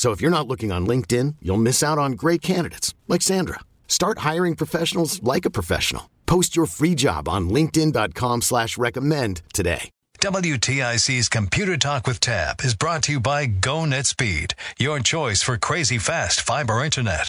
So if you're not looking on LinkedIn, you'll miss out on great candidates like Sandra. Start hiring professionals like a professional. Post your free job on LinkedIn.com slash recommend today. WTIC's Computer Talk with Tab is brought to you by GoNetspeed, your choice for crazy fast fiber internet.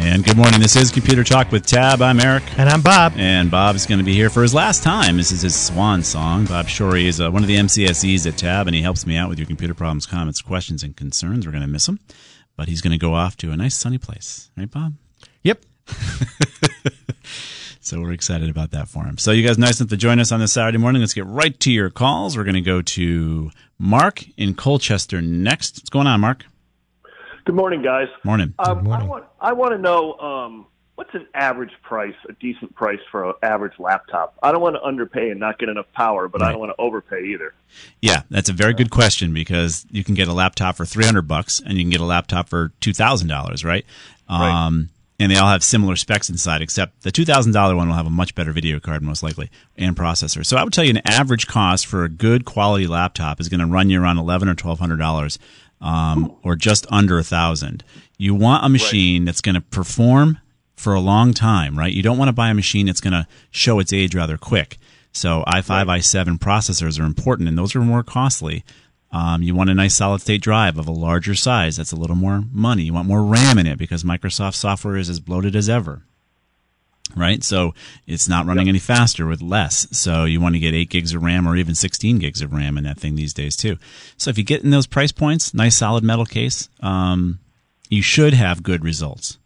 And good morning. This is Computer Talk with Tab. I'm Eric. And I'm Bob. And Bob is going to be here for his last time. This is his swan song. Bob Shorey is uh, one of the MCSEs at Tab, and he helps me out with your computer problems, comments, questions, and concerns. We're going to miss him, but he's going to go off to a nice sunny place. Right, Bob? Yep. so we're excited about that for him. So you guys nice enough to join us on this Saturday morning. Let's get right to your calls. We're going to go to Mark in Colchester next. What's going on, Mark? Good morning, guys. Morning. Um, Good morning. I want I want to know um, what's an average price, a decent price for an average laptop. I don't want to underpay and not get enough power, but I don't want to overpay either. Yeah, that's a very good question because you can get a laptop for 300 bucks and you can get a laptop for $2,000, right? Right. Um, and they all have similar specs inside, except the $2,000 one will have a much better video card, most likely, and processor. So I would tell you an average cost for a good quality laptop is going to run you around eleven or $1,200, um, or just under a thousand. You want a machine that's going to perform for a long time, right? You don't want to buy a machine that's going to show its age rather quick. So i5, i7 processors are important, and those are more costly. Um, you want a nice solid state drive of a larger size. That's a little more money. You want more RAM in it because Microsoft software is as bloated as ever. Right? So it's not running any faster with less. So you want to get 8 gigs of RAM or even 16 gigs of RAM in that thing these days, too. So if you get in those price points, nice solid metal case, um, you should have good results.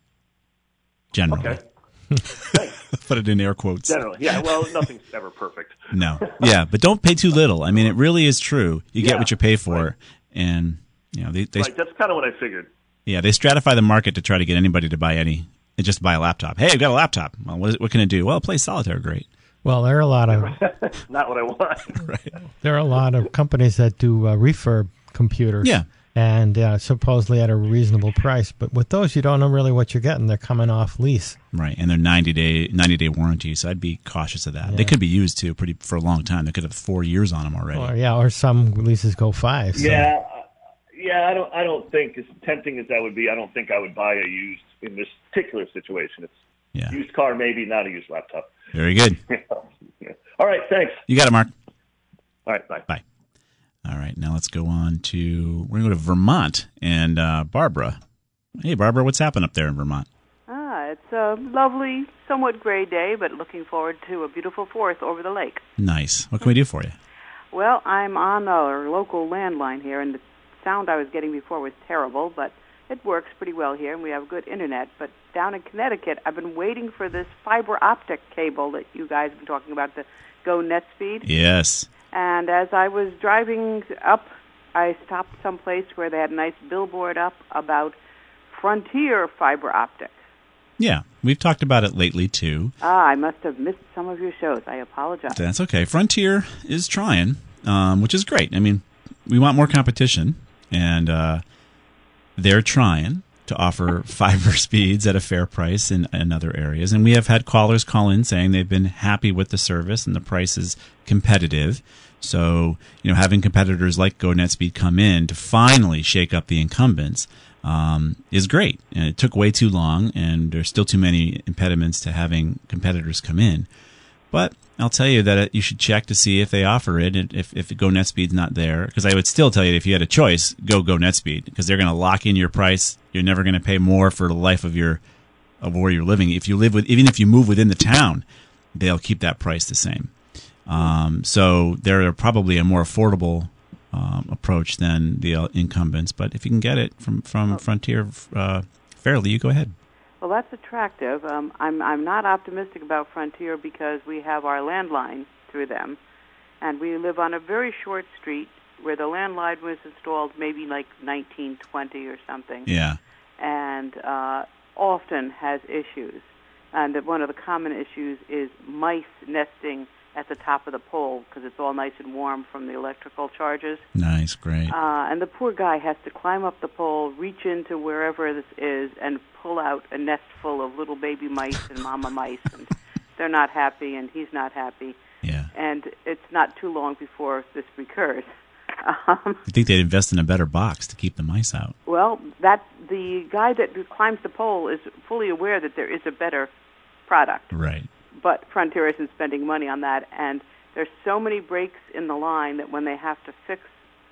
Generally. Okay. Put it in air quotes. Generally, yeah. Well, nothing's ever perfect. No. Yeah, but don't pay too little. I mean, it really is true. You get what you pay for, and you know they, they Right. That's kind of what I figured. yeah they stratify the market to try to get anybody to buy any just buy a laptop. Hey, I've got a laptop. Well, what, is, what can it do? Well, it plays solitaire great. Well, there are a lot of Not what I want. Right. there are a lot of companies that do uh, refurb computers. Yeah. And uh, supposedly at a reasonable price, but with those you don't know really what you're getting. They're coming off lease. Right, and they're ninety day ninety day warranty, so I'd be cautious of that. They could be used too pretty for a long time. They could have four years on them already. Or yeah, or some leases go five. so- Yeah. Yeah. I don't. I don't think as tempting as that would be. I don't think I would buy a used in this particular situation. It's Yeah, used car, maybe not a used laptop. very good. Yeah. All right. Thanks. You got it, Mark. All right. Bye. Bye. All right, now let's go on to we're going to go to Vermont and uh, Barbara. Hey, Barbara, what's happened up there in Vermont? Ah, it's a lovely, somewhat gray day, but looking forward to a beautiful fourth over the lake. Nice. What can we do for you? Well, I'm on our local landline here, and the sound I was getting before was terrible, but it works pretty well here, and we have good internet. But down in Connecticut, I've been waiting for this fiber optic cable that you guys have been talking about, the Go Net Speed. Yes. And as I was driving up, I stopped someplace where they had a nice billboard up about Frontier fiber optic. Yeah, we've talked about it lately too. Ah, I must have missed some of your shows. I apologize. That's okay. Frontier is trying, um, which is great. I mean, we want more competition, and uh, they're trying to offer fiber speeds at a fair price in, in other areas. And we have had callers call in saying they've been happy with the service and the price is competitive. So, you know, having competitors like GoNetspeed come in to finally shake up the incumbents um, is great. And it took way too long, and there's still too many impediments to having competitors come in. But I'll tell you that uh, you should check to see if they offer it. And if if GoNetspeed's not there, because I would still tell you if you had a choice, go GoNetspeed because they're going to lock in your price. You're never going to pay more for the life of your of where you're living. If you live with, even if you move within the town, they'll keep that price the same. Um, so they're probably a more affordable um, approach than the uh, incumbents. But if you can get it from from Frontier uh, fairly, you go ahead. Well, that's attractive. Um, I'm I'm not optimistic about Frontier because we have our landline through them, and we live on a very short street where the landline was installed maybe like 1920 or something. Yeah. And uh, often has issues. And one of the common issues is mice nesting at the top of the pole because it's all nice and warm from the electrical charges. Nice, great. Uh, and the poor guy has to climb up the pole, reach into wherever this is, and pull out a nest full of little baby mice and mama mice. And they're not happy, and he's not happy. Yeah. And it's not too long before this recurs. Um, I think they'd invest in a better box to keep the mice out. well, that the guy that climbs the pole is fully aware that there is a better product Right. But Frontier isn't spending money on that. And there's so many breaks in the line that when they have to fix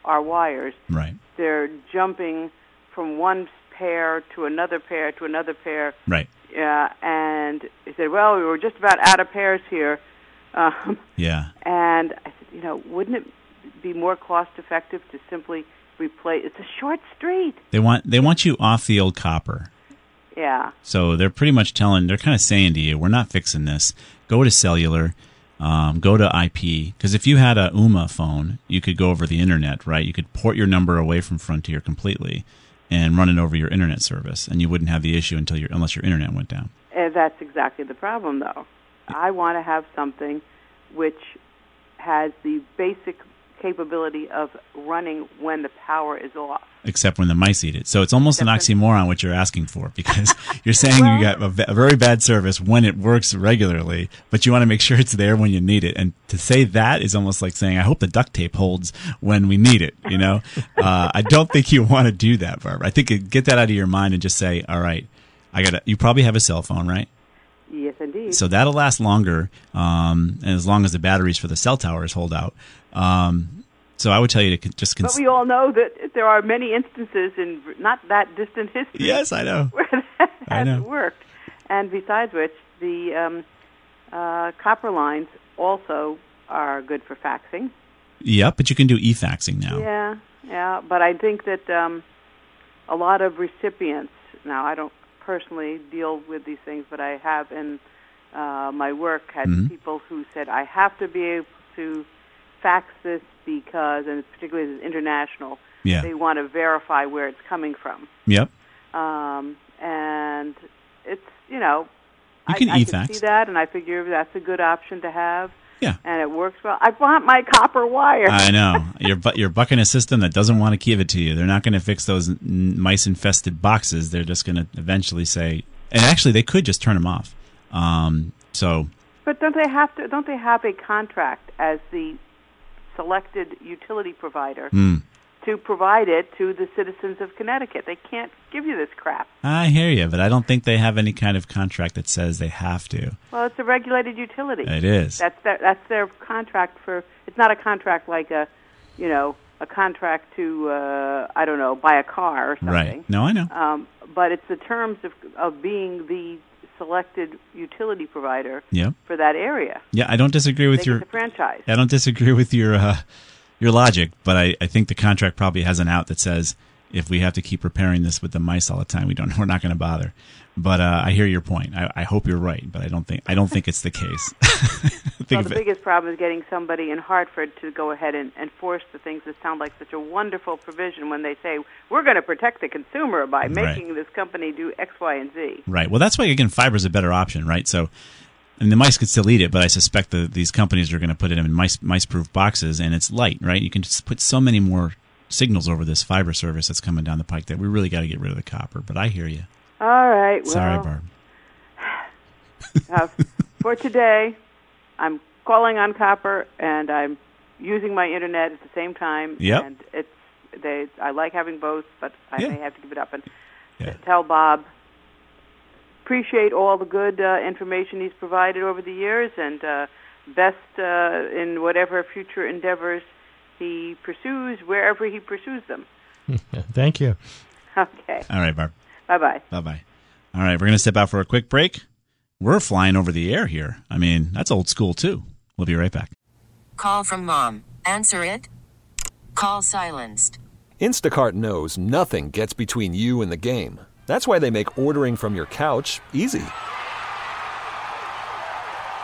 our wires, Right. they're jumping from one pair to another pair to another pair. Right. Yeah, and he said, "Well, we were just about out of pairs here." Um, Yeah. and I said, "You know, wouldn't it be more cost effective to simply replace? It's a short street." They want they want you off the old copper. Yeah. So they're pretty much telling, they're kind of saying to you, we're not fixing this. Go to cellular, um, go to IP. Because if you had a UMA phone, you could go over the internet, right? You could port your number away from Frontier completely and run it over your internet service, and you wouldn't have the issue until your unless your internet went down. And that's exactly the problem, though. I want to have something which has the basic capability of running when the power is off. Except when the mice eat it. So it's almost an oxymoron what you're asking for because you're saying you got a, a very bad service when it works regularly, but you want to make sure it's there when you need it. And to say that is almost like saying, I hope the duct tape holds when we need it, you know? uh, I don't think you want to do that, Barbara. I think you get that out of your mind and just say, all right, I got to, you probably have a cell phone, right? Yes, indeed. So that'll last longer, um, and as long as the batteries for the cell towers hold out. Um, so I would tell you to just but we all know that there are many instances in not that distant history Yes, I know. where that I know. worked. And besides which, the um, uh, copper lines also are good for faxing. Yep, but you can do e-faxing now. Yeah, yeah. But I think that um, a lot of recipients now. I don't personally deal with these things, but I have in uh, my work had Mhm. people who said I have to be able to fax this because, and particularly as international, Yeah. they want to verify where it's coming from. Yep. Um, and it's you know, You can I, I can see that, and I figure that's a good option to have. Yeah. And it works well. I want my copper wire. I know you're bu- you're bucking a system that doesn't want to give it to you. They're not going to fix those n- mice infested boxes. They're just going to eventually say, and actually they could just turn them off. Um, so But don't they have to? Don't they have a contract as the selected utility provider hmm, to provide it to the citizens of Connecticut? They can't give you this crap. I hear you, but I don't think they have any kind of contract that says they have to. Well, it's a regulated utility. It is. That's their that's their contract for. It's not a contract like a, you know, a contract to uh, I don't know buy a car or something. Right. No, I know. Um, but it's the terms of of being the selected utility provider Yep. for that area. Yeah, I don't disagree with your. franchise. I don't disagree with your uh, your logic, but I, I think the contract probably has an out that says if we have to keep repairing this with the mice all the time, we don't we're not going to bother. But uh, I hear your point. I, I hope you're right, but I don't think I don't think it's the case. think Well, the biggest problem is getting somebody in Hartford to go ahead and enforce the things that sound like such a wonderful provision when they say we're going to protect the consumer by Right. making this company do X, Y, and Z. Right. Well, that's why again, fiber's a better option, right? So, and the mice could still eat it, but I suspect that these companies are going to put it in mice mice-proof boxes, and it's light, right? You can just put so many more signals over this fiber service that's coming down the pike that we really got to get rid of the copper. But I hear you. All right. Well, Sorry, Barb. uh, for today, I'm calling on copper, and I'm using my internet at the same time. Yep. And it's they. I like having both, but I Yeah. may have to give it up and Yeah. tell Bob. Appreciate all the good uh, information he's provided over the years, and uh, best uh, in whatever future endeavors he pursues, wherever he pursues them. Thank you. Okay. All right, Barb. Bye bye. Bye bye. All right, we're going to step out for a quick break. We're flying over the air here. I mean, that's old school too. We'll be right back. Call from mom. Answer it. Call silenced. Instacart knows nothing gets between you and the game. That's why they make ordering from your couch easy.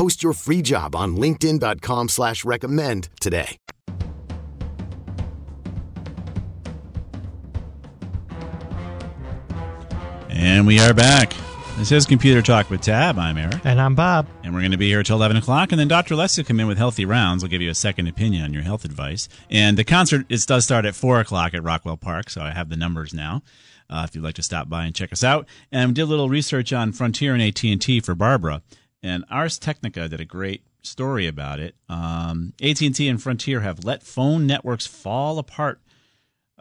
Post your free job on linkedin.com slash recommend today. And we are back. This is Computer Talk with Tab. I'm Eric. And I'm Bob. And we're going to be here till 11 o'clock. And then Dr. Les will come in with Healthy Rounds. We'll give you a second opinion on your health advice. And the concert it does start at 4 o'clock at Rockwell Park. So I have the numbers now uh, if you'd like to stop by and check us out. And we did a little research on Frontier and AT&T for Barbara. And Ars Technica did a great story about it. Um, AT&T and Frontier have let phone networks fall apart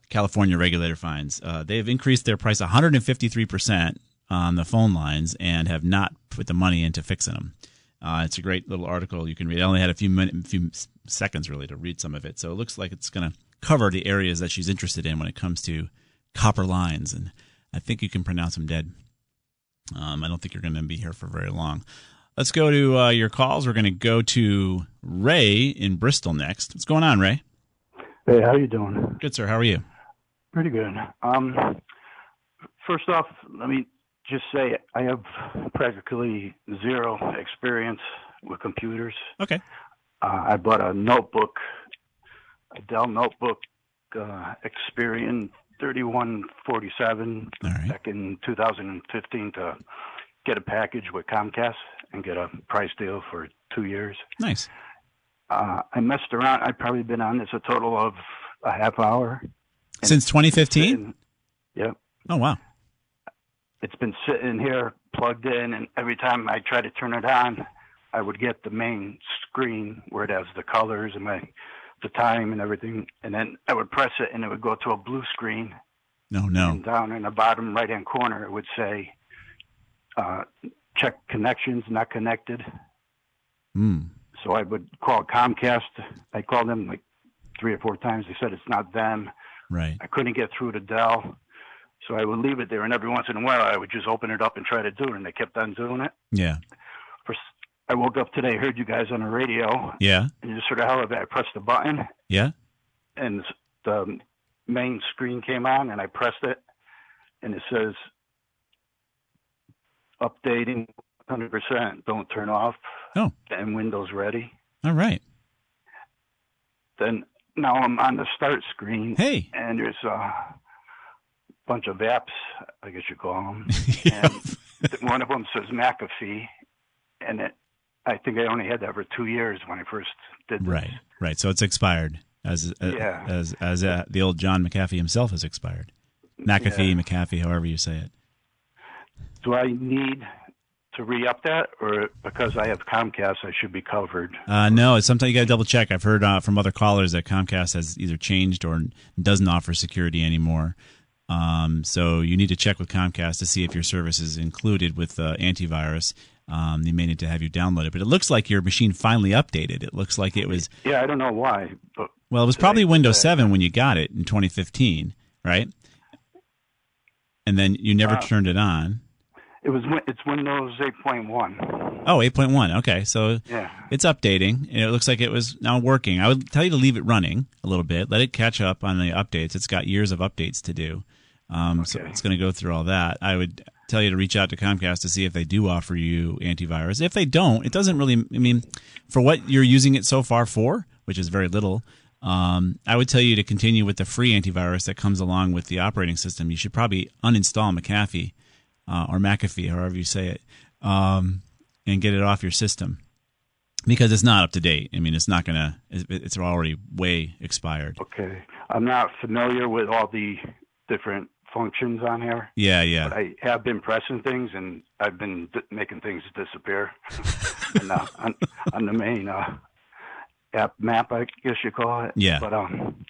California regulator finds. Uh, they've increased their price 153% on the phone lines and have not put the money into fixing them. Uh, it's a great little article you can read. I only had a few minutes, few seconds really to read some of it, so it looks like it's going to cover the areas that she's interested in when it comes to copper lines, and I think you can pronounce them dead. Um, I don't think you're going to be here for very long. Let's go to uh, your calls. We're going to go to Ray in Bristol next. What's going on, Ray? Hey, how you doing? Good, sir. How are you? Pretty good. Um, first off, let me just say I have practically zero experience with computers. Okay. Uh, I bought a notebook, a Dell notebook, uh, Inspiron 3147 right. back in 2015 to get a package with Comcast and get a price deal for two years. Nice. Uh, I messed around. I've probably been on this a total of a half hour. Since 2015? Yep. Oh, wow. It's been sitting here plugged in, and every time I try to turn it on, I would get the main screen where it has the colors and my the time and everything, and then I would press it, and it would go to a blue screen. No, no. And down in the bottom right hand corner, it would say, uh, "Check connections not connected." Hmm. So I would call Comcast. I called them like three or four times. They said it's not them. Right. I couldn't get through to Dell. So I would leave it there, and every once in a while I would just open it up and try to do it, and they kept on doing it. Yeah. For, I woke up today, heard you guys on the radio, Yeah. and just sort of hell of it. I pressed the button, Yeah. and the main screen came on, and I pressed it, and it says updating 100%. Don't turn off. Oh. And Windows ready. All right. Then now I'm on the start screen. Hey. And there's a bunch of apps, I guess you call them. And one of them says McAfee, and it, I think I only had that for two years when I first did this. Right. Right. So it's expired as uh, Yeah. as as uh, the old John McAfee himself has expired. McAfee, McAfee, however you say it. Do I need to re-up that, or because I have Comcast, I should be covered? Uh, no, it's something you got to double check. I've heard uh, from other callers that Comcast has either changed or doesn't offer security anymore. Um, so you need to check with Comcast to see if your service is included with uh, antivirus. Um, they may need to have you download it, but it looks like your machine finally updated. It looks like it was Yeah, I don't know why, but well, it was probably Windows 7 when you got it in 2015, right? And then you never Uh, turned it on. It was it's Windows 8.1. Oh, 8.1. Okay. So Yeah. it's updating and it looks like it was now working. I would tell you to leave it running a little bit. Let it catch up on the updates. It's got years of updates to do. Um, So it's going to go through all that. I would tell you to reach out to Comcast to see if they do offer you antivirus. If they don't, it doesn't really, I mean, for what you're using it so far for, which is very little, um, I would tell you to continue with the free antivirus that comes along with the operating system. You should probably uninstall McAfee uh, or McAfee, however you say it, um, and get it off your system because it's not up to date. I mean, it's not gonna. It's it's already way expired. Okay. I'm not familiar with all the different functions on here. Yeah, yeah. But I have been pressing things, and I've been d- making things disappear. and, uh, on, on the main uh, app map, I guess you call it. Yeah. But um,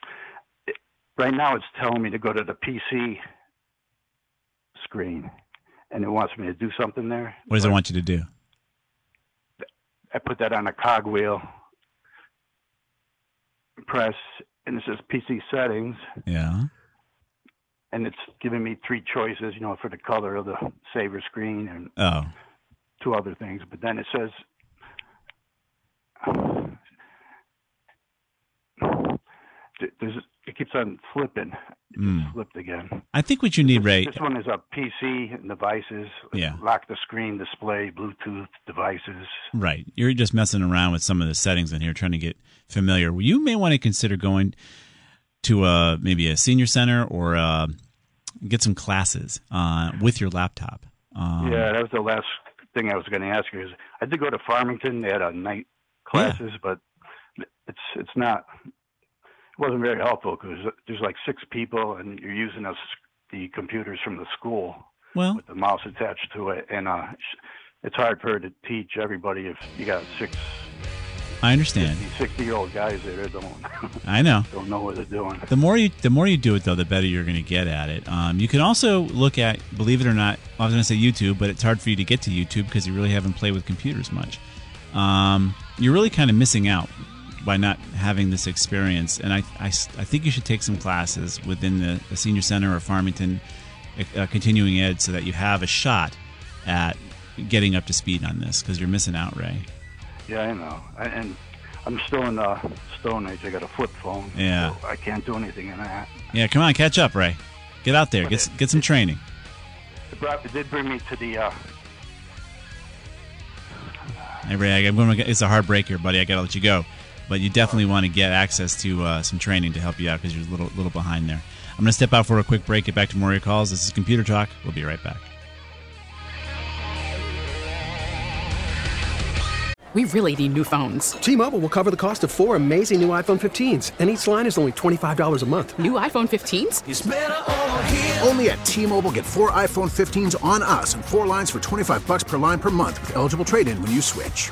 it, right now it's telling me to go to the PC screen, and it wants me to do something there. What does it want you to do? I put that on a cogwheel, press, and it says PC settings, Yeah. and it's giving me three choices, you know, for the color of the saver screen and Oh. two other things. But then it says, there's, it keeps on flipping. It Mm. just flipped again. I think what you need, Ray. This one is a PC and devices. Yeah. Lock the screen, display, Bluetooth devices. Right. You're just messing around with some of the settings in here, trying to get familiar. You may want to consider going to a maybe a senior center or uh, get some classes uh, with your laptop. Um, yeah, that was the last thing I was going to ask you. Is I did go to Farmington. They had a night classes, but it's it's not. Wasn't very helpful because there's like six people, and you're using us the computers from the school Well, with the mouse attached to it, and uh, it's hard for her to teach everybody if you got six I understand. 60 year old guys there don't I know. don't know what they're doing. The more you the more you do it, though, the better you're going to get at it. Um, you can also look at, believe it or not, I was going to say YouTube, but it's hard for you to get to YouTube because you really haven't played with computers much. Um, you're really kind of missing out by not having this experience, and I, I, I think you should take some classes within the, the senior center or Farmington uh, continuing ed so that you have a shot at getting up to speed on this because you're missing out, Ray. Yeah, I know. I- And I'm still in the Stone Age. I got a flip phone. Yeah. so I can't do anything in that. Yeah, come on, catch up, Ray. Get out there, get s- get some training. It, brought, it did bring me to the. Uh, Hey, Ray, I'm gonna, it's a hard break here, buddy. I gotta let you go, but you definitely want to get access to uh, some training to help you out because you're a little little behind there. I'm gonna step out for a quick break. Get back to more of your calls. This is Computer Talk. We'll be right back. We really need new phones. T-Mobile will cover the cost of four amazing new iPhone 15s, and each line is only $25 a month. New iPhone 15s? Only at T-Mobile get four iPhone 15s on us and four lines for 25 bucks per line per month with eligible trade-in when you switch.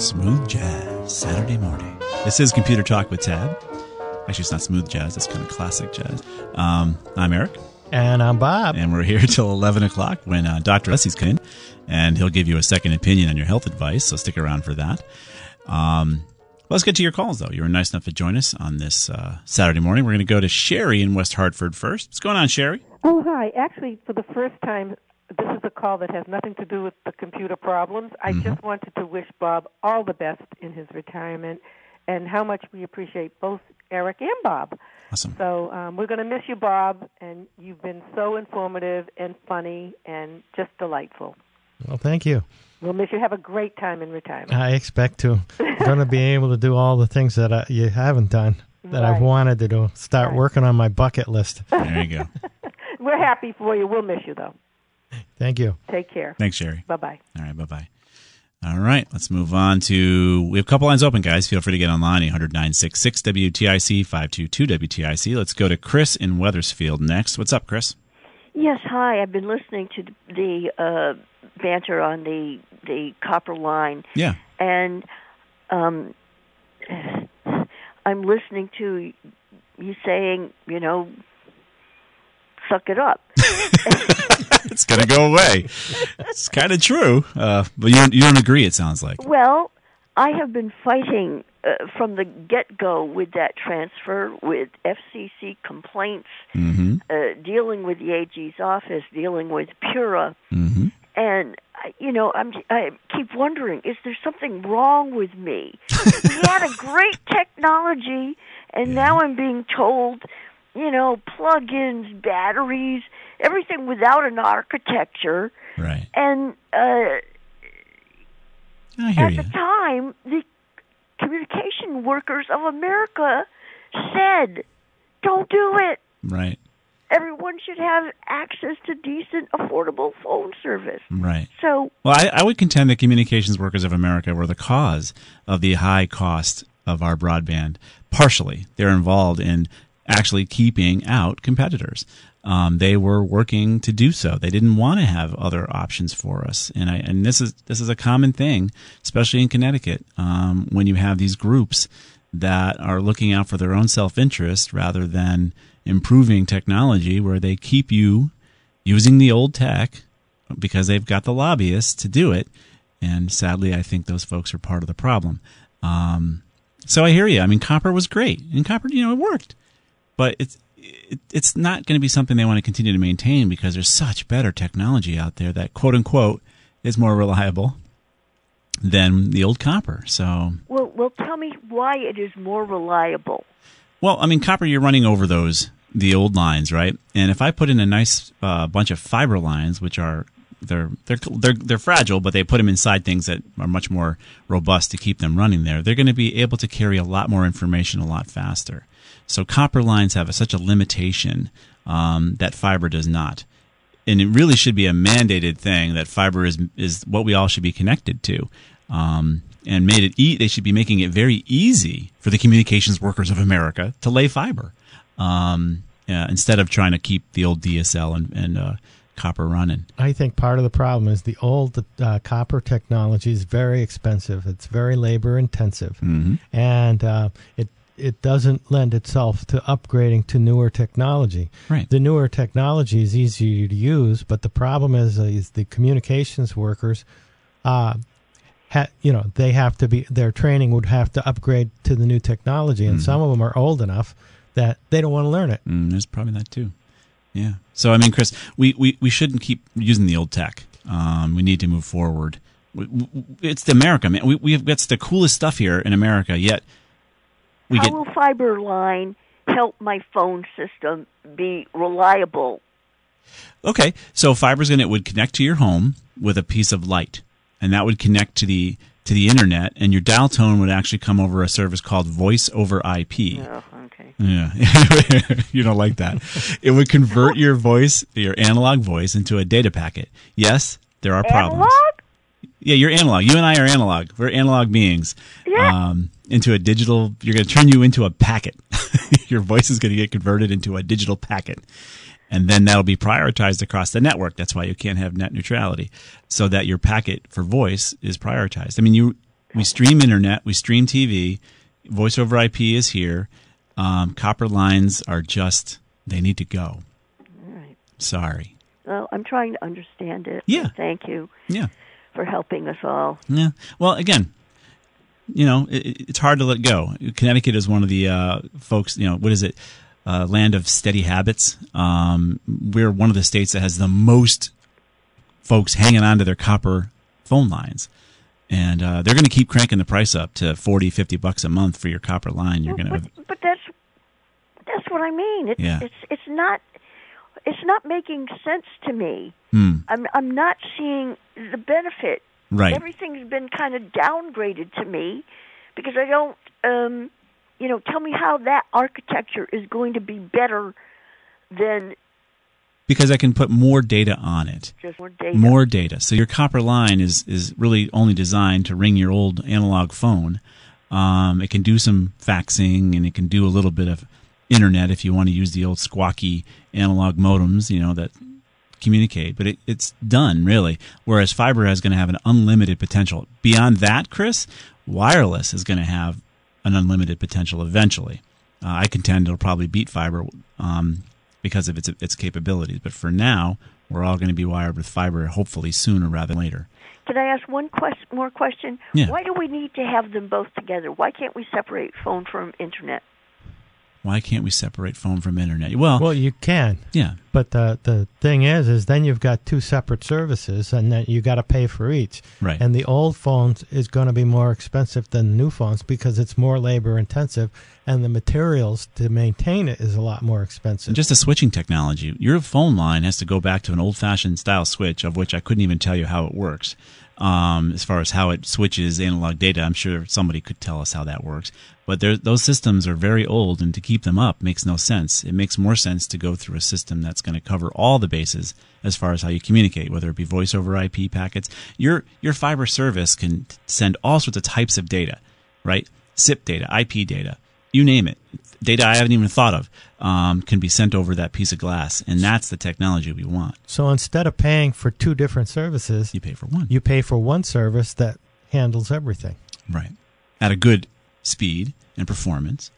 Smooth jazz, Saturday morning. This is Computer Talk with Tab. Actually, it's not smooth jazz, it's kind of classic jazz. Um, I'm Eric. And I'm Bob. And we're here till 11 o'clock when uh, Dr. Leslie's coming in, and he'll give you a second opinion on your health advice, so stick around for that. Um, let's get to your calls, though. You were nice enough to join us on this uh, Saturday morning. We're going to go to Sherry in West Hartford first. What's going on, Sherry? Oh, hi. Actually, for the first time, this is a call that has nothing to do with the computer problems. I just wanted to wish Bob all the best in his retirement and how much we appreciate both Eric and Bob. Awesome. So um, we're going to miss you, Bob, and you've been so informative and funny and just delightful. Well, thank you. We'll miss you. Have a great time in retirement. I expect to. I'm going to be able to do all the things that I, you haven't done that I've wanted to do. Start working on my bucket list. There you go. We're happy for you. We'll miss you, though. Thank you. Take care. Thanks, Sherry. Bye bye. All right, bye bye. All right, let's move on to. We have a couple lines open, guys. Feel free to get online 800 966 WTIC 522 WTIC. Let's go to Chris in Wethersfield next. What's up, Chris? Yes, hi. I've been listening to the uh, banter on the the copper line, Yeah. and um, I'm listening to you saying, you know, suck it up. it's going to go away. It's kind of true, uh, but you don't, you don't agree, it sounds like. Well, I have been fighting uh, from the get go with that transfer, with FCC complaints, Mm-hmm. uh, dealing with the AG's office, dealing with PURA. Mm-hmm. And you know, I'm I keep wondering, is there something wrong with me? we had a great technology, and now I'm being told, you know, plug-ins, batteries, everything without an architecture. Right. And uh, at you. the time, the Communication Workers of America said, "Don't do it." Right. Everyone should have access to decent, affordable phone service. Right. So Well, I, I would contend that Communications Workers of America were the cause of the high cost of our broadband. Partially, they're involved in actually keeping out competitors. Um, they were working to do so. They didn't want to have other options for us, and I and this is this is a common thing, especially in Connecticut, um, when you have these groups that are looking out for their own self interest rather than improving technology, where they keep you using the old tech because they've got the lobbyists to do it. And sadly, I think those folks are part of the problem. Um, so I hear you. I mean, copper was great, and copper, you know, it worked, but it's it, it's not going to be something they want to continue to maintain because there's such better technology out there that quote unquote is more reliable than the old copper. So Well, well, tell me why it is more reliable. Well, I mean, copper, you're running over those the old lines, right? And if I put in a nice uh, bunch of fiber lines, which are they're they're they're they're fragile, but they put them inside things that are much more robust to keep them running there. They're going to be able to carry a lot more information a lot faster. So copper lines have a, such a limitation um, that fiber does not. and it really should be a mandated thing that fiber is is what we all should be connected to. Um, and made it e- they should be making it very easy for the communications workers of America to lay fiber um, yeah, instead of trying to keep the old DSL and, and uh, copper running. I think part of the problem is the old uh, copper technology is very expensive. It's very labor intensive, mm-hmm. and uh, it it doesn't lend itself to upgrading to newer technology. Right. The newer technology is easier to use, but the problem is, is the communications workers. Uh, ha, you know, they have to be their training would have to upgrade to the new technology, and Mhm. some of them are old enough that they don't want to learn it. Mm, there's probably that too. Yeah. So I mean, Chris, we, we, we shouldn't keep using the old tech. Um, we need to move forward. We, we, it's the America, man. We we've got the coolest stuff here in America. Yet we How get will fiber line help my phone system be reliable? okay. So fiber's gonna it would connect to your home with a piece of light, and that would connect to the to the internet, and your dial tone would actually come over a service called Voice over IP. Oh, okay. Yeah, you don't like that. It would convert your voice, your analog voice, into a data packet. Yes, there are problems. Analog? Yeah, you're analog. You and I are analog. We're analog beings. Yeah. Um, into a digital, you're going to turn you into a packet. your voice is going to get converted into a digital packet. And then that'll be prioritized across the network. That's why you can't have net neutrality. So that your packet for voice is prioritized. I mean, you, we stream internet, we stream TV, voice over IP is here. Um, copper lines are just, they need to go. All right. Sorry. Well, I'm trying to understand it. Yeah. Thank you Yeah. for helping us all. Yeah. Well, again, you know, it, it's hard to let go. Connecticut is one of the uh, folks. You know, what is it? Uh, land of steady habits. Um, we're one of the states that has the most folks hanging on to their copper phone lines. And uh, they're going to keep cranking the price up to 40, 50 bucks a month for your copper line. You're going to But, but that's that's what I mean. It's Yeah. it's it's not it's not making sense to me. Hmm. I'm I'm not seeing the benefit. Right. Everything's been kind of downgraded to me because I don't um you know, tell me how that architecture is going to be better than because I can put more data on it. just more data. More data. So your copper line is is really only designed to ring your old analog phone. Um, it can do some faxing and it can do a little bit of internet if you want to use the old squawky analog modems, you know, that communicate. But it, it's done really. Whereas fiber is going to have an unlimited potential. Beyond that, Chris, wireless is going to have an unlimited potential eventually. Uh, I contend it'll probably beat fiber um, because of its its capabilities. But for now, we're all going to be wired with fiber, hopefully sooner rather than later. Can I ask one quest- more question? Yeah. Why do we need to have them both together? Why can't we separate phone from internet? Why can't we separate phone from internet? Well, Well, you can. Yeah. But the the thing is, is then you've got two separate services, and then you got to pay for each. Right. And the old phones is going to be more expensive than the new phones because it's more labor intensive, and the materials to maintain it is a lot more expensive. And just a switching technology. Your phone line has to go back to an old fashioned style switch, of which I couldn't even tell you how it works. Um, as far as how it switches analog data, I'm sure somebody could tell us how that works. But those systems are very old, and to keep them up makes no sense. It makes more sense to go through a system that's going to cover all the bases as far as how you communicate, whether it be voice over IP packets. Your your fiber service can send all sorts of types of data, right? SIP data, IP data, you name it. Data I haven't even thought of um, can be sent over that piece of glass, and that's the technology we want. So instead of paying for two different services, you pay for one. You pay for one service that handles everything. Right. At a good speed and performance.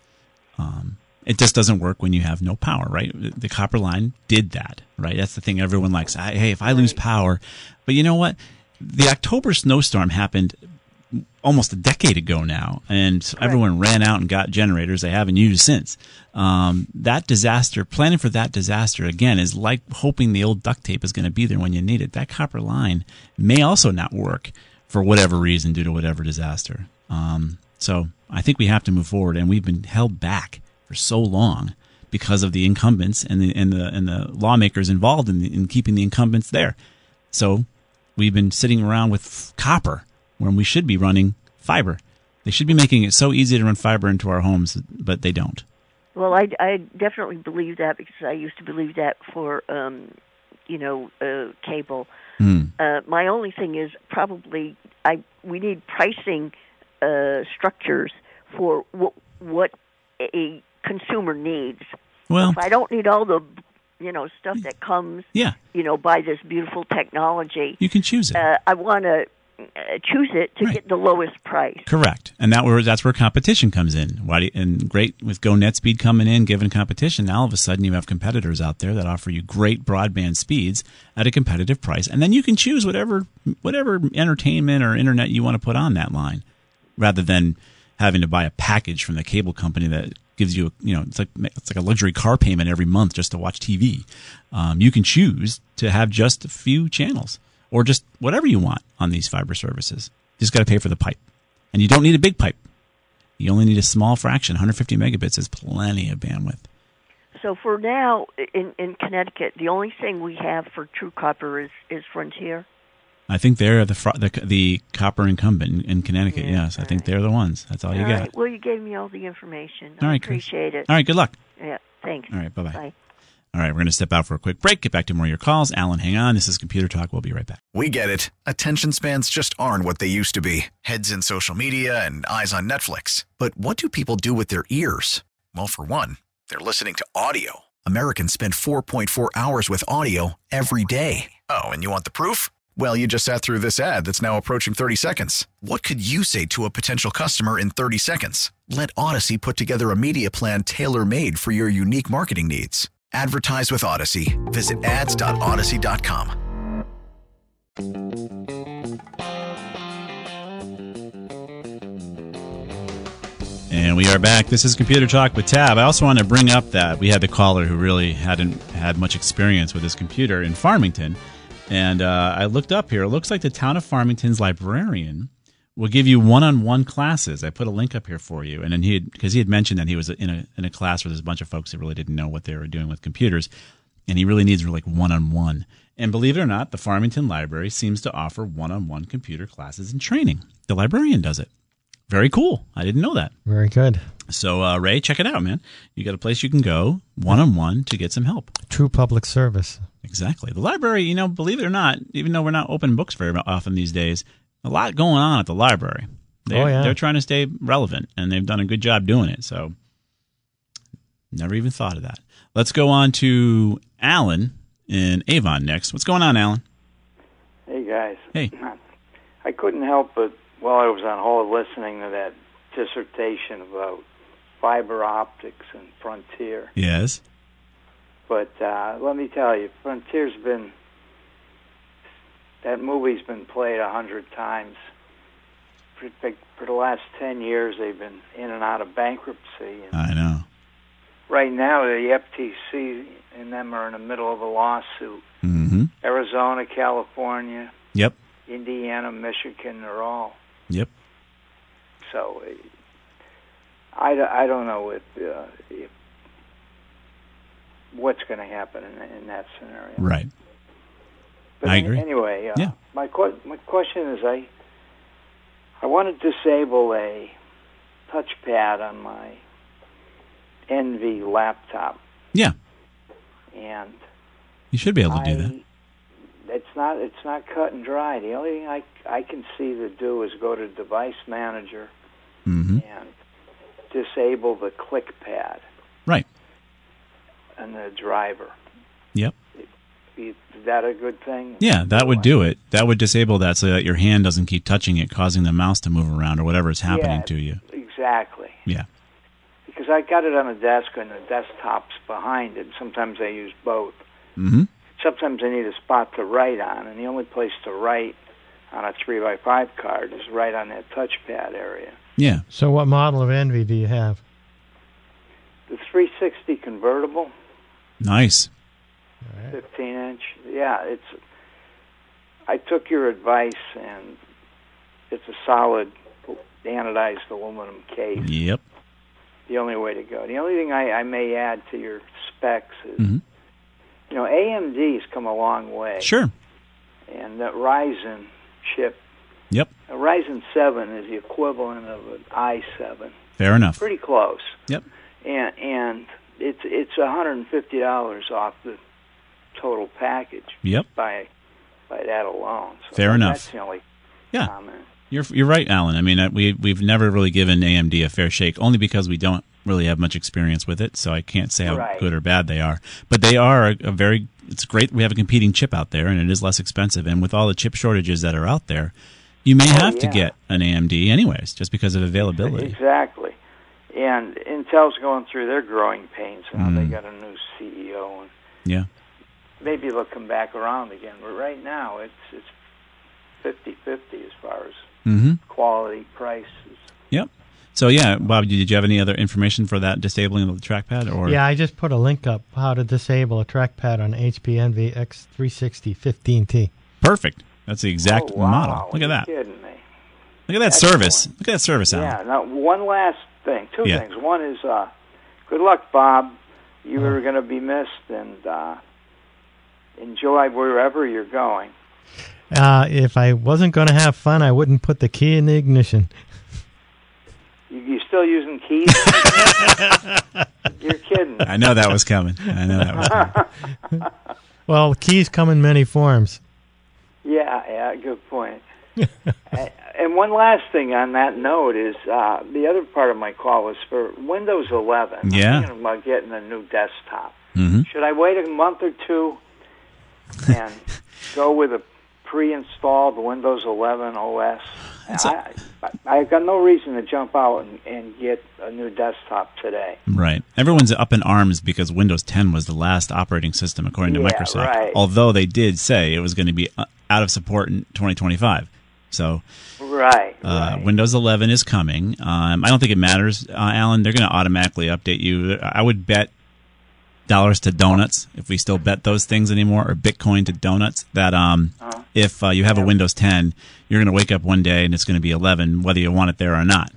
Um, it just doesn't work when you have no power, right? The copper line did that, right? That's the thing everyone likes. I, hey, if I lose power, but you know what? The October snowstorm happened almost a decade ago now, and everyone ran out and got generators they haven't used since. Um, that disaster, planning for that disaster again, is like hoping the old duct tape is going to be there when you need it. That copper line may also not work for whatever reason due to whatever disaster. Um, so I think we have to move forward, and we've been held back for so long because of the incumbents and the and the and the lawmakers involved in, the, in keeping the incumbents there. So we've been sitting around with copper when we should be running fiber. They should be making it so easy to run fiber into our homes, but they don't. Well, I, I definitely believe that because I used to believe that for um, you know, uh, cable. Hmm. Uh, my only thing is probably I we need pricing uh, structures for what what a consumer needs. Well- if I don't need all the you know stuff that comes, Yeah. you know, by this beautiful technology, You can choose it. uh, I want to uh, choose it to get the lowest price. Correct, and that where that's where competition comes in. Why do you, and great with GoNetspeed coming in, given competition. Now all of a sudden you have competitors out there that offer you great broadband speeds at a competitive price, and then you can choose whatever whatever entertainment or internet you want to put on that line, rather than having to buy a package from the cable company that gives you you know it's like it's like a luxury car payment every month just to watch TV. Um, you can choose to have just a few channels or just whatever you want on these fiber services. You just got to pay for the pipe. And you don't need a big pipe. You only need a small fraction. 150 megabits is plenty of bandwidth. So for now, in in Connecticut, the only thing we have for True Copper is is Frontier. I think they're the fr- the, the copper incumbent in, in Connecticut. yes, I think they're the ones. That's all you All got. right. Well, you gave me all the information. All I right, Chris. appreciate it. All right, good luck. Yeah. Thanks. All right, bye-bye. Bye. All right, we're going to step out for a quick break. Get back to more of your calls. Alan, hang on. This is Computer Talk. We'll be right back. We get it. Attention spans just aren't what they used to be heads in social media and eyes on Netflix. But what do people do with their ears? Well, for one, they're listening to audio. Americans spend 4.4 hours with audio every day. Oh, and you want the proof? Well, you just sat through this ad that's now approaching 30 seconds. What could you say to a potential customer in 30 seconds? Let Audacy put together a media plan tailor made for your unique marketing needs. Advertise with Audacy. Visit ads.audacy.com. And we are back. This is Computer Talk with Tab. I also want to bring up that we had the caller who really hadn't had much experience with his computer in Farmington. And uh, I looked up here. It looks like the town of Farmington's librarian will give you one-on-one classes. I put a link up here for you. And then he because he had mentioned that he was in a in a class where there's a bunch of folks that really didn't know what they were doing with computers, and he really needs like one-on-one. And believe it or not, the Farmington Library seems to offer one-on-one computer classes and training. The librarian does it. Very cool. I didn't know that. Very good. So, uh, Ray, check it out, man. You got a place you can go one on one to get some help. True public service. Exactly. The library, you know, believe it or not, even though we're not open books very often these days, a lot going on at the library. They're, Oh, yeah. They're trying to stay relevant, and they've done a good job doing it. So, never even thought of that. Let's go on to Alan in Avon next. What's going on, Alan? Hey guys. Hey. I couldn't help but while I was on hold listening to that dissertation about fiber optics and Frontier. Yes. But uh, let me tell you, Frontier's been that movie's been played a hundred times. For, for the last ten years, they've been in and out of bankruptcy. And I know. right now, the FTC and them are in the middle of a lawsuit. Mm-hmm. Arizona, California, Yep. Indiana, Michigan, they're all. Yep. So I, I, I don't know if, uh, if what's going to happen in, in that scenario. Right. But I agree. Anyway, uh, Yeah. my que- my question is I I want to disable a touchpad on my Envy laptop, Yeah. and You should be able to do that. it's not it's not cut and dry. The only thing I I can see to do is go to Device Manager Mm-hmm. and disable the click pad Right. and the driver. Yep. Is that a good thing? Yeah, that would do it. That would disable that so that your hand doesn't keep touching it, causing the mouse to move around or whatever is happening Yeah. to you. Exactly. Yeah. Because I got it on a desk and the desktop's behind it. Sometimes I use both. Mm-hmm. Sometimes I need a spot to write on, and the only place to write on a three by five card is right on that touchpad area. Yeah. So, what model of Envy do you have? The 360 convertible, Nice. 15 inch. Yeah, it's. I took your advice, and it's a solid anodized aluminum case. Yep. The only way to go. The only thing I, I may add to your specs is, Mm-hmm. you know, AMD's come a long way. Sure. And that Ryzen chip, Yep. a Ryzen 7 is the equivalent of an i7. Fair enough. Pretty close. Yep. And and it's it's $150 off the total package. Yep. By by that alone. So Fair enough. That's the only Yeah. comment. You're you're right, Alan. I mean, uh, we we've never really given AMD a fair shake, only because we don't really have much experience with it. So I can't say how Right. good or bad they are. But they are a, a very. It's great. We have a competing chip out there, and it is less expensive. And with all the chip shortages that are out there, you may Oh, have to get an AMD anyways, just because of availability. Exactly. And Intel's going through their growing pains now. They Mm. got a new CEO, and Yeah. maybe they'll come back around again. But right now, it's it's fifty fifty as far as Mm-hmm. quality prices. Yep. So yeah, Bob, did you have any other information for that disabling of the trackpad? Or Yeah, I just put a link up how to disable a trackpad on HP Envy X360 15T. perfect. That's the exact oh, wow. model. Look at You're that. Kidding me? Look at that Excellent. service. Look at that service, Alan. Yeah. Now, one last thing. Two Yeah. things. One is, uh, good luck, Bob. You are going to be missed, and uh, enjoy wherever you're going. Uh, if I wasn't going to have fun, I wouldn't put the key in the ignition. You, you still using keys? you're kidding. I know that was coming. I know that was coming. Well, keys come in many forms. Yeah, yeah, good point. and, one last thing on that note is uh, the other part of my call was for Windows 11. Yeah. I'm thinking about getting a new desktop. Mhm. Should I wait a month or two and go with a pre-installed Windows 11 OS? I, I, I've got no reason to jump out and, and get a new desktop today. Right. Everyone's up in arms because Windows 10 was the last operating system according to Yeah, Microsoft. right. Although they did say it was going to be uh, out of support in 2025. So Right. uh, Windows 11 is coming. Um, I don't think it matters, uh, Alan. They're going to automatically update you. I would bet dollars to donuts if we still bet those things anymore, or Bitcoin to donuts. That um, Uh-huh. if uh, you have a Windows 10, you're going to wake up one day and it's going to be 11, whether you want it there or not.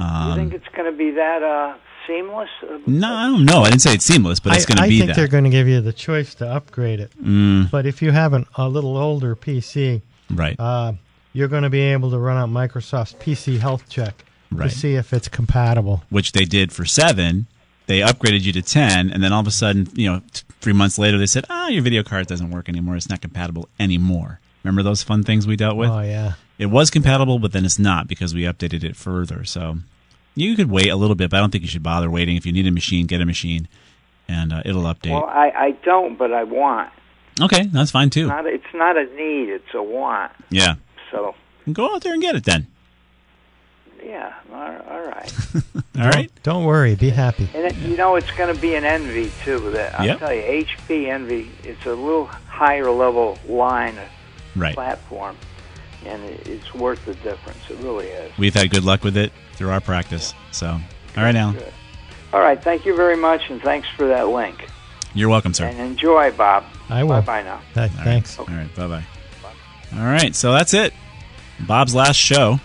you Um, think it's going to be that uh, seamless? Uh, no, I don't know. I didn't say it's seamless, but it's going to be that. I be think that. they're going to give you the choice to upgrade it. Mm. But if you have an, a little older PC, Right. uh, you're going to be able to run out Microsoft's PC Health Check Right. to see if it's compatible. which they did for seven. They upgraded you to ten, and then all of a sudden, you know, t- three months later, they said, "Ah, your video card doesn't work anymore. It's not compatible anymore." Remember those fun things we dealt with? Oh yeah. It was compatible, but then it's not because we updated it further. So you could wait a little bit, but I don't think you should bother waiting. If you need a machine, get a machine, and uh, it'll update. Well, I, I don't, but I want. okay, that's fine too. Not, it's not a need; it's a want. Yeah, So, go out there and get it then. yeah, all, all right. All right. Don't worry. Be happy. And it, you know, it's going to be an Envy too. That I'll Yep. tell you, HP Envy. It's a little higher level line Right. platform, and it's worth the difference. It really is. We've had good luck with it through our practice. So, all right, Alan. Good. All right, thank you very much, and thanks for that link. You're welcome, sir. And enjoy, Bob. I will. Bye bye now. Th- thanks. All right, bye bye. All right, so that's it. Bob's last show.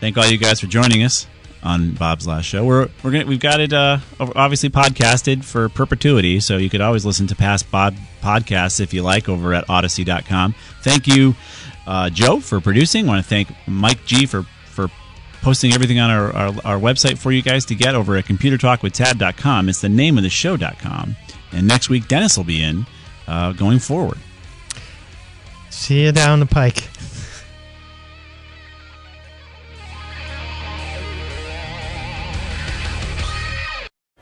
Thank all you guys for joining us on Bob's last show. We're we're gonna we've got it uh, obviously podcasted for perpetuity, so you could always listen to past Bob podcasts if you like over at Audacy.com. Thank you, uh, Joe, for producing. I want to thank Mike G for for posting everything on our, our, our website for you guys to get over at computertalkwithtab.com. It's the name of the show.com. And next week, Dennis will be in uh, going forward. See you down the pike.